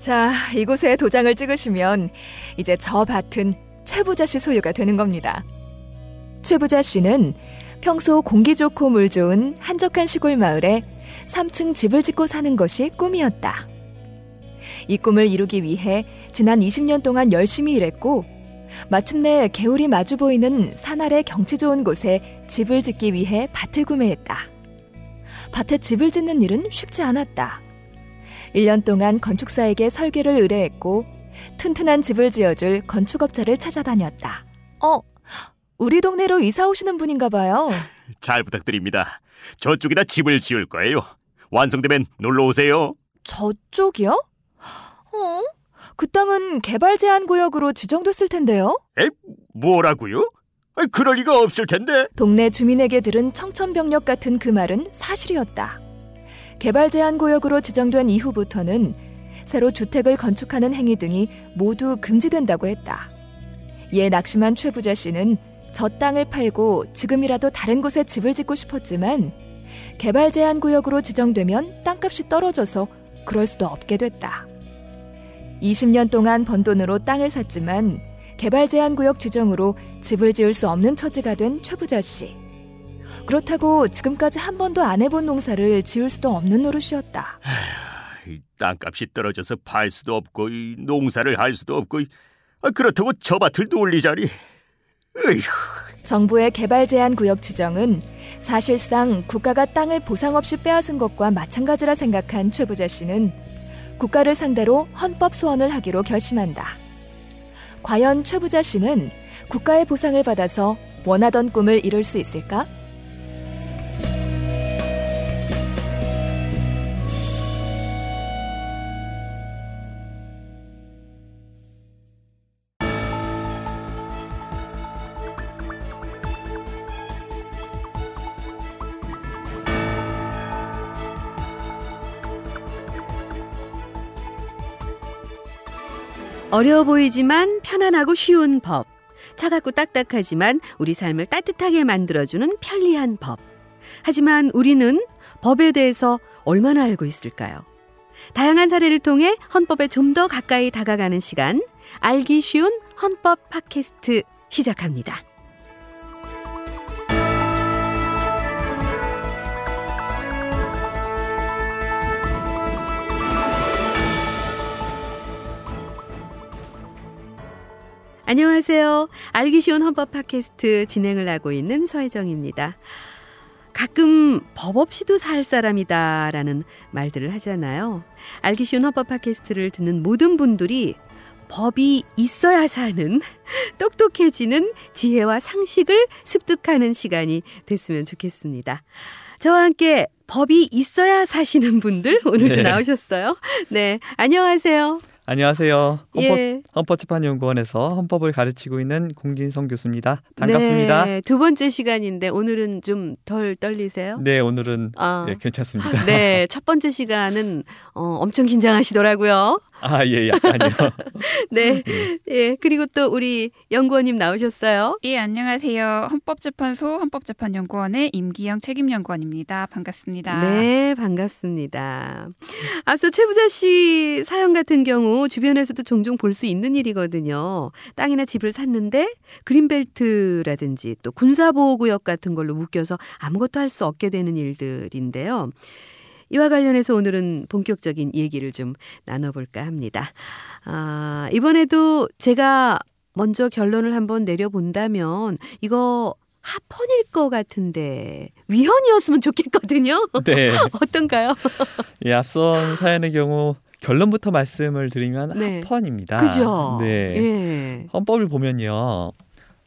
자, 이곳에 도장을 찍으시면 이제 저 밭은 최부자 씨 소유가 되는 겁니다. 최부자 씨는 평소 공기 좋고 물 좋은 한적한 시골 마을에 3층 집을 짓고 사는 것이 꿈이었다. 이 꿈을 이루기 위해 지난 20년 동안 열심히 일했고 마침내 개울이 마주 보이는 산 아래 경치 좋은 곳에 집을 짓기 위해 밭을 구매했다. 밭에 집을 짓는 일은 쉽지 않았다. 1년 동안 건축사에게 설계를 의뢰했고 튼튼한 집을 지어줄 건축업자를 찾아다녔다. 어, 우리 동네로 이사 오시는 분인가 봐요. 잘 부탁드립니다. 저쪽에다 집을 지을 거예요. 완성되면 놀러 오세요. 저쪽이요? 어? 그 땅은 개발 제한 구역으로 지정됐을 텐데요. 에? 뭐라고요? 아, 그럴 리가 없을 텐데. 동네 주민에게 들은 청천벽력 같은 그 말은 사실이었다. 개발 제한 구역으로 지정된 이후부터는 새로 주택을 건축하는 행위 등이 모두 금지된다고 했다. 이에 낙심한 최부자 씨는 저 땅을 팔고 지금이라도 다른 곳에 집을 짓고 싶었지만 개발 제한 구역으로 지정되면 땅값이 떨어져서 그럴 수도 없게 됐다. 20년 동안 번 돈으로 땅을 샀지만 개발 제한 구역 지정으로 집을 지을 수 없는 처지가 된 최부자 씨. 그렇다고 지금까지 한 번도 안 해본 농사를 지을 수도 없는 노릇이었다. 이 땅값이 떨어져서 팔 수도 없고 이 농사를 할 수도 없고 이, 아, 그렇다고 저 밭을 놀리자니. 에휴. 정부의 개발 제한 구역 지정은 사실상 국가가 땅을 보상 없이 빼앗은 것과 마찬가지라 생각한 최부자 씨는 국가를 상대로 헌법 소원을 하기로 결심한다. 과연 최부자 씨는 국가의 보상을 받아서 원하던 꿈을 이룰 수 있을까? 어려워 보이지만 편안하고 쉬운 법. 차갑고 딱딱하지만 우리 삶을 따뜻하게 만들어주는 편리한 법. 하지만 우리는 법에 대해서 얼마나 알고 있을까요? 다양한 사례를 통해 헌법에 좀 더 가까이 다가가는 시간, 알기 쉬운 헌법 팟캐스트 시작합니다. 안녕하세요. 알기 쉬운 헌법 팟캐스트 진행을 하고 있는 서혜정입니다. 가끔 법 없이도 살 사람이다 라는 말들을 하잖아요. 알기 쉬운 헌법 팟캐스트를 듣는 모든 분들이 법이 있어야 사는 똑똑해지는 지혜와 상식을 습득하는 시간이 됐으면 좋겠습니다. 저와 함께 법이 있어야 사시는 분들 오늘도 네. 나오셨어요. 네, 안녕하세요. 안녕하세요. 헌법, 예. 헌법재판연구원에서 헌법을 가르치고 있는 공진성 교수입니다. 반갑습니다. 네, 네, 두 번째 시간인데 오늘은 좀 덜 떨리세요? 오늘은 아, 네, 괜찮습니다. 네, 첫 번째 시간은 어, 엄청 긴장하시더라고요. 아, 예, 약간요. 네, 예, 그리고 또 우리 연구원님 나오셨어요. 예, 안녕하세요. 헌법재판소 헌법재판연구원의 임기영 책임연구원입니다. 반갑습니다. 네, 반갑습니다. 앞서 최부자 씨 사연 같은 경우 주변에서도 종종 볼 수 있는 일이거든요. 땅이나 집을 샀는데 그린벨트라든지 또 군사보호구역 같은 걸로 묶여서 아무것도 할 수 없게 되는 일들인데요. 이와 관련해서 오늘은 본격적인 얘기를 좀 나눠볼까 합니다. 아, 이번에도 제가 먼저 결론을 한번 내려본다면 이거 합헌일 것 같은데 위헌이었으면 좋겠거든요. 네. 어떤가요? 예, 앞선 사연의 경우 결론부터 말씀을 드리면 네. 합헌입니다. 그죠? 네. 예. 헌법을 보면요.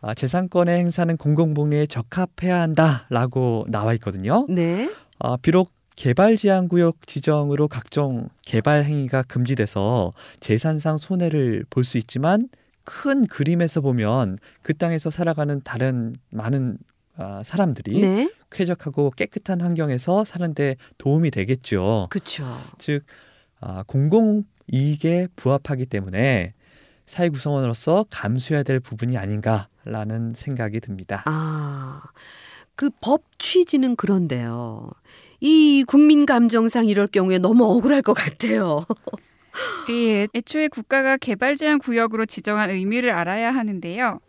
아, 재산권의 행사는 공공복리에 적합해야 한다라고 나와 있거든요. 네. 아, 비록 개발 제한 구역 지정으로 각종 개발 행위가 금지돼서 재산상 손해를 볼 수 있지만 큰 그림에서 보면 그 땅에서 살아가는 다른 많은 아, 사람들이 네. 쾌적하고 깨끗한 환경에서 사는데 도움이 되겠죠. 그렇죠. 즉 아, 공공 이익에 부합하기 때문에 사회 구성원으로서 감수해야 될 부분이 아닌가라는 생각이 듭니다. 아. 그 법 취지는 그런데요. 이 국민 감정상 이럴 경우에 너무 억울할 것 같아요. 예, 애초에 국가가 개발 제한 구역으로 지정한 의미를 알아야 하는데요.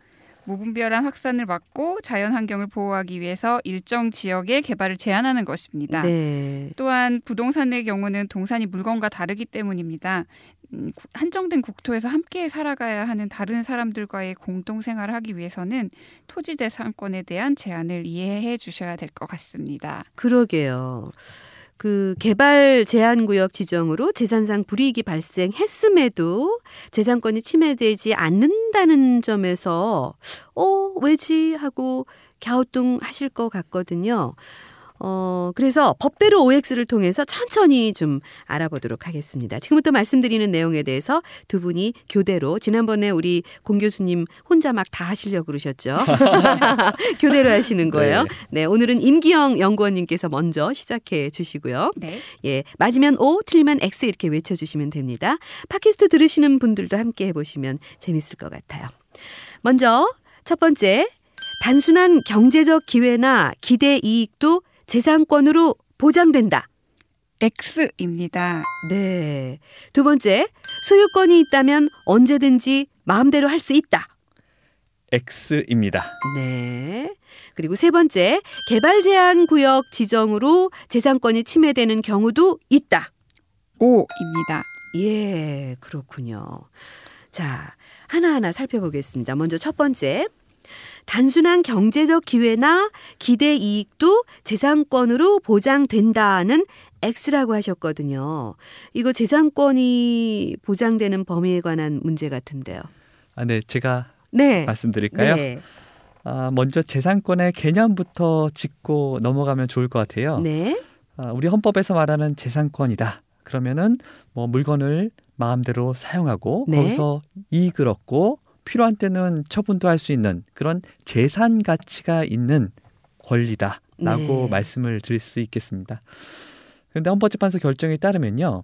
무분별한 확산을 막고 자연 환경을 보호하기 위해서 일정 지역의 개발을 제한하는 것입니다. 네. 또한 부동산의 경우는 동산이 물건과 다르기 때문입니다. 음, 구- 한정된 국토에서 함께 살아가야 하는 다른 사람들과의 공동 생활을 하기 위해서는 토지 대상권에 대한 제한을 이해해 주셔야 될 것 같습니다. 그러게요. 그 개발 제한 구역 지정으로 재산상 불이익이 발생했음에도 재산권이 침해되지 않는다는 점에서 어 왜지 하고 갸우뚱 하실 것 같거든요. 어 그래서 법대로 OX를 통해서 천천히 좀 알아보도록 하겠습니다. 지금부터 말씀드리는 내용에 대해서 두 분이 교대로 지난번에 우리 공 교수님 혼자 막 다 하시려고 그러셨죠. 교대로 하시는 거예요. 네. 네, 오늘은 임기영 연구원님께서 먼저 시작해 주시고요. 네. 예, 맞으면 O, 틀리면 X 이렇게 외쳐 주시면 됩니다. 팟캐스트 들으시는 분들도 함께 해 보시면 재밌을 것 같아요. 먼저 첫 번째, 단순한 경제적 기회나 기대 이익도 재산권으로 보장된다. X입니다. 네. 두 번째, 소유권이 있다면 언제든지 마음대로 할 수 있다. X입니다. 네. 그리고 세 번째, 개발 제한 구역 지정으로 재산권이 침해되는 경우도 있다. O입니다. 예, 그렇군요. 자, 하나하나 살펴보겠습니다. 먼저 첫 번째. 단순한 경제적 기회나 기대 이익도 재산권으로 보장된다는 X라고 하셨거든요. 이거 재산권이 보장되는 범위에 관한 문제 같은데요. 아, 네, 제가 네. 말씀드릴까요? 네. 아, 먼저 재산권의 개념부터 짚고 넘어가면 좋을 것 같아요. 네. 아, 우리 헌법에서 말하는 재산권이다. 그러면은 뭐 물건을 마음대로 사용하고 네. 거기서 이익을 얻고 필요한 때는 처분도 할 수 있는 그런 재산 가치가 있는 권리다라고 네. 말씀을 드릴 수 있겠습니다. 그런데 헌법재판소 결정에 따르면요.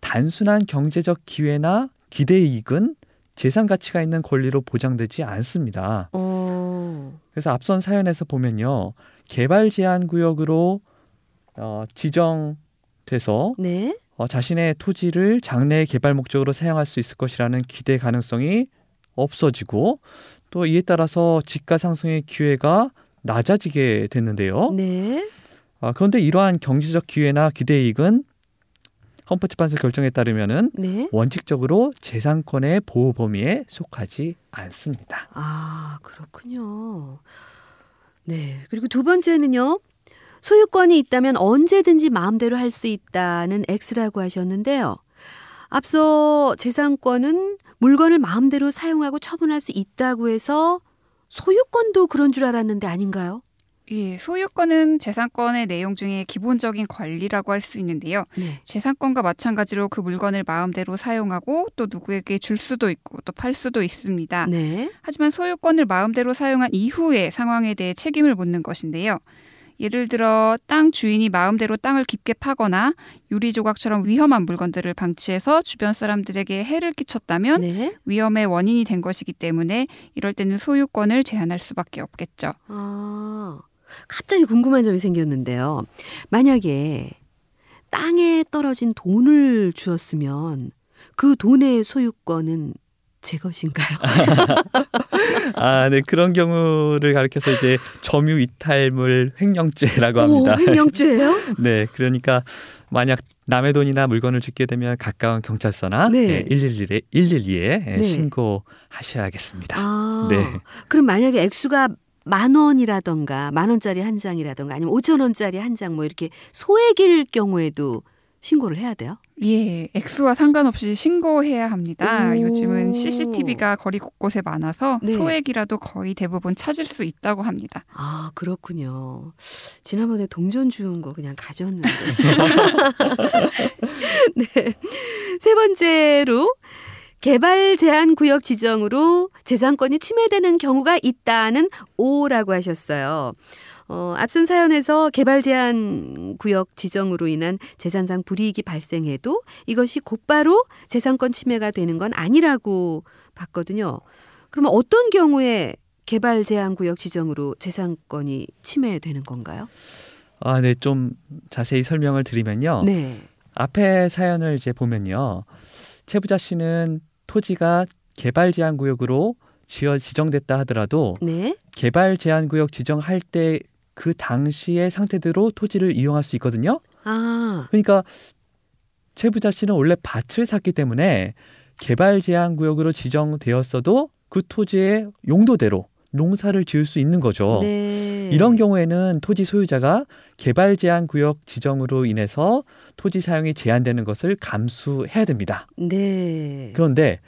단순한 경제적 기회나 기대 이익은 재산 가치가 있는 권리로 보장되지 않습니다. 어. 그래서 앞선 사연에서 보면요. 개발 제한 구역으로 어, 지정돼서 네. 어, 자신의 토지를 장래 개발 목적으로 사용할 수 있을 것이라는 기대 가능성이 없어지고 또 이에 따라서 집가 상승의 기회가 낮아지게 됐는데요. 네. 아, 그런데 이러한 경제적 기회나 기대 이익은 헌법재판소 결정에 따르면은 네. 원칙적으로 재산권의 보호 범위에 속하지 않습니다. 아, 그렇군요. 네. 그리고 두 번째는요. 소유권이 있다면 언제든지 마음대로 할 수 있다는 X라고 하셨는데요. 앞서 재산권은 물건을 마음대로 사용하고 처분할 수 있다고 해서 소유권도 그런 줄 알았는데 아닌가요? 예, 소유권은 재산권의 내용 중에 기본적인 권리라고 할 수 있는데요. 네. 재산권과 마찬가지로 그 물건을 마음대로 사용하고 또 누구에게 줄 수도 있고 또 팔 수도 있습니다. 네. 하지만 소유권을 마음대로 사용한 이후의 상황에 대해 책임을 묻는 것인데요. 예를 들어 땅 주인이 마음대로 땅을 깊게 파거나 유리 조각처럼 위험한 물건들을 방치해서 주변 사람들에게 해를 끼쳤다면 네. 위험의 원인이 된 것이기 때문에 이럴 때는 소유권을 제한할 수밖에 없겠죠. 아, 갑자기 궁금한 점이 생겼는데요. 만약에 땅에 떨어진 돈을 주었으면 그 돈의 소유권은 제 것인가요? 아, 네 그런 경우를 가리켜서 이제 점유 이탈물 횡령죄라고 합니다. 오, 횡령죄예요? 네, 그러니까 만약 남의 돈이나 물건을 줍게 되면 가까운 경찰서나 네. 네. 112에 112에 네. 신고하셔야겠습니다. 아, 네. 그럼 만약에 액수가 만 원이라던가 만 원짜리 한 장이라던가 아니면 오천 원짜리 한 장 뭐 이렇게 소액일 경우에도 신고를 해야 돼요? 예, 액수와 상관없이 신고해야 합니다. 오. 요즘은 CCTV가 거리 곳곳에 많아서 네. 소액이라도 거의 대부분 찾을 수 있다고 합니다. 아, 그렇군요. 지난번에 동전 주운 거 그냥 가졌는데. 네. 세 번째로 개발 제한 구역 지정으로 재산권이 침해되는 경우가 있다는 오라고 하셨어요. 어, 앞선 사연에서 개발 제한 구역 지정으로 인한 재산상 불이익이 발생해도 이것이 곧바로 재산권 침해가 되는 건 아니라고 봤거든요. 그러면 어떤 경우에 개발 제한 구역 지정으로 재산권이 침해되는 건가요? 아, 네, 좀 자세히 설명을 드리면요. 네. 앞에 사연을 이제 보면요. 채부자 씨는 토지가 개발 제한 구역으로 지어 지정됐다 하더라도 네. 개발 제한 구역 지정할 때 그 당시의 상태대로 토지를 이용할 수 있거든요. 아, 그러니까 채부자 씨는 원래 밭을 샀기 때문에 개발 제한 구역으로 지정되었어도 그 토지의 용도대로 농사를 지을 수 있는 거죠. 네. 이런 경우에는 토지 소유자가 개발 제한 구역 지정으로 인해서 토지 사용이 제한되는 것을 감수해야 됩니다. 네. 그런데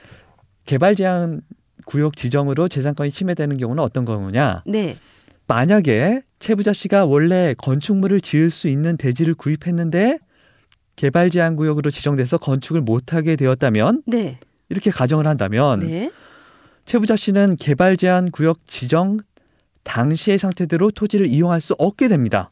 개발 제한 구역 지정으로 재산권이 침해되는 경우는 어떤 경우냐? 네. 만약에 채부자 씨가 원래 건축물을 지을 수 있는 대지를 구입했는데 개발 제한 구역으로 지정돼서 건축을 못하게 되었다면 네. 이렇게 가정을 한다면 네. 채부자 씨는 개발 제한 구역 지정 당시의 상태대로 토지를 이용할 수 없게 됩니다.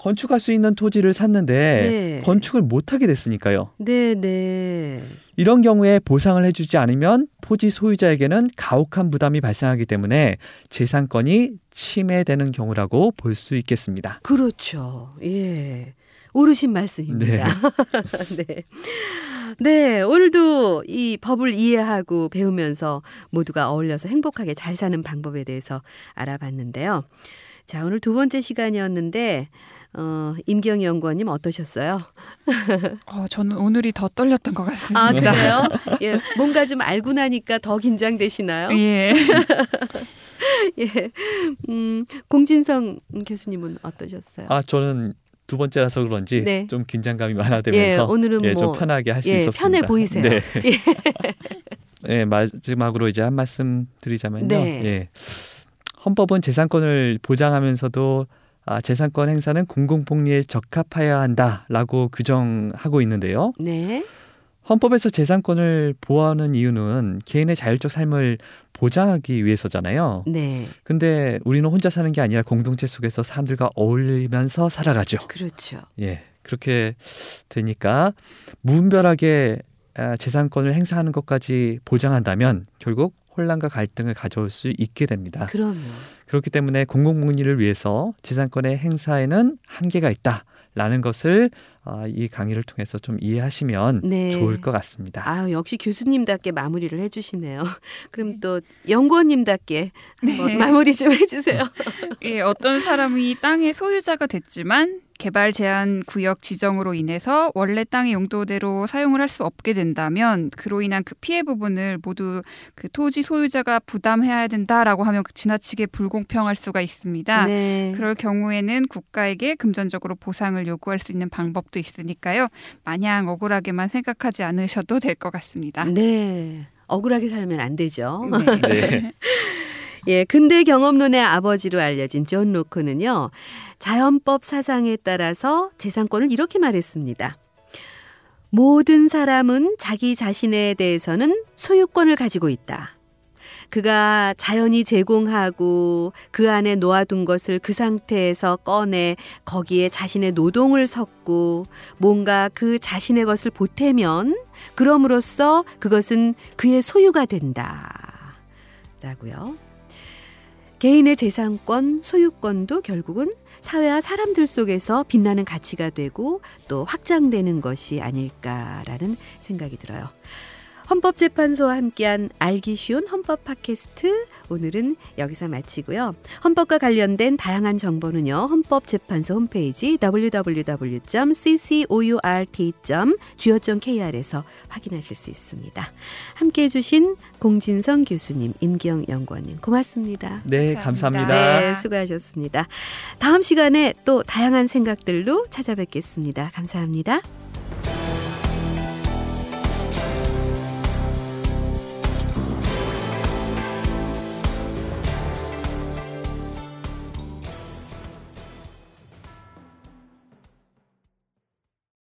어. 건축할 수 있는 토지를 샀는데 네. 건축을 못하게 됐으니까요. 네, 네. 이런 경우에 보상을 해주지 않으면 토지 소유자에게는 가혹한 부담이 발생하기 때문에 재산권이 침해되는 경우라고 볼 수 있겠습니다. 그렇죠. 예. 옳으신 말씀입니다. 네. 네, 오늘도 이 법을 이해하고 배우면서 모두가 어울려서 행복하게 잘 사는 방법에 대해서 알아봤는데요. 자, 오늘 두 번째 시간이었는데 어, 임기영 연구원님 어떠셨어요? 어, 저는 오늘이 더 떨렸던 것 같습니다. 아, 그래요? 예, 뭔가 좀 알고 나니까 더 긴장되시나요? 예. 예. 음, 공진성 교수님은 어떠셨어요? 아 저는 두 번째라서 그런지 네. 좀 긴장감이 예, 많아되면서 오늘은 예, 뭐 좀 편하게 할수 예, 있었습니다. 편해 보이세요. 네. 예, 마지막으로 이제 한 말씀 드리자면요. 네. 예. 헌법은 재산권을 보장하면서도 아, 재산권 행사는 공공복리에 적합하여야 한다라고 규정하고 있는데요. 네. 헌법에서 재산권을 보호하는 이유는 개인의 자율적 삶을 보장하기 위해서잖아요. 네. 근데 우리는 혼자 사는 게 아니라 공동체 속에서 사람들과 어울리면서 살아가죠. 그렇죠. 예. 그렇게 되니까 무분별하게 아, 재산권을 행사하는 것까지 보장한다면 결국 혼란과 갈등을 가져올 수 있게 됩니다. 그럼요. 그렇기 때문에 공공복리를 위해서 재산권의 행사에는 한계가 있다 라는 것을 아, 이 강의를 통해서 좀 이해하시면 네. 좋을 것 같습니다. 아 역시 교수님답게 마무리를 해주시네요. 그럼 또 연구원님답게 네. 마무리 좀 해주세요. 예, 어떤 사람이 땅의 소유자가 됐지만 개발 제한 구역 지정으로 인해서 원래 땅의 용도대로 사용을 할 수 없게 된다면 그로 인한 그 피해 부분을 모두 그 토지 소유자가 부담해야 된다라고 하면 지나치게 불공평할 수가 있습니다. 네. 그럴 경우에는 국가에게 금전적으로 보상을 요구할 수 있는 방법도 있으니까요. 마냥 억울하게만 생각하지 않으셔도 될 것 같습니다. 네. 억울하게 살면 안 되죠. 네. 네. 예, 근대 경험론의 아버지로 알려진 존 로크는요, 자연법 사상에 따라서 재산권을 이렇게 말했습니다. 모든 사람은 자기 자신에 대해서는 소유권을 가지고 있다. 그가 자연이 제공하고 그 안에 놓아둔 것을 그 상태에서 꺼내 거기에 자신의 노동을 섞고 뭔가 그 자신의 것을 보태면 그럼으로써 그것은 그의 소유가 된다. 라고요. 개인의 재산권, 소유권도 결국은 사회와 사람들 속에서 빛나는 가치가 되고 또 확장되는 것이 아닐까라는 생각이 들어요. 헌법재판소와 함께한 알기 쉬운 헌법 팟캐스트 오늘은 여기서 마치고요. 헌법과 관련된 다양한 정보는요. 헌법재판소 홈페이지 www.ccourt.go.kr에서 확인하실 수 있습니다. 함께해 주신 공진성 교수님, 임기영 연구원님 고맙습니다. 네, 감사합니다. 감사합니다. 네, 수고하셨습니다. 다음 시간에 또 다양한 생각들로 찾아뵙겠습니다. 감사합니다.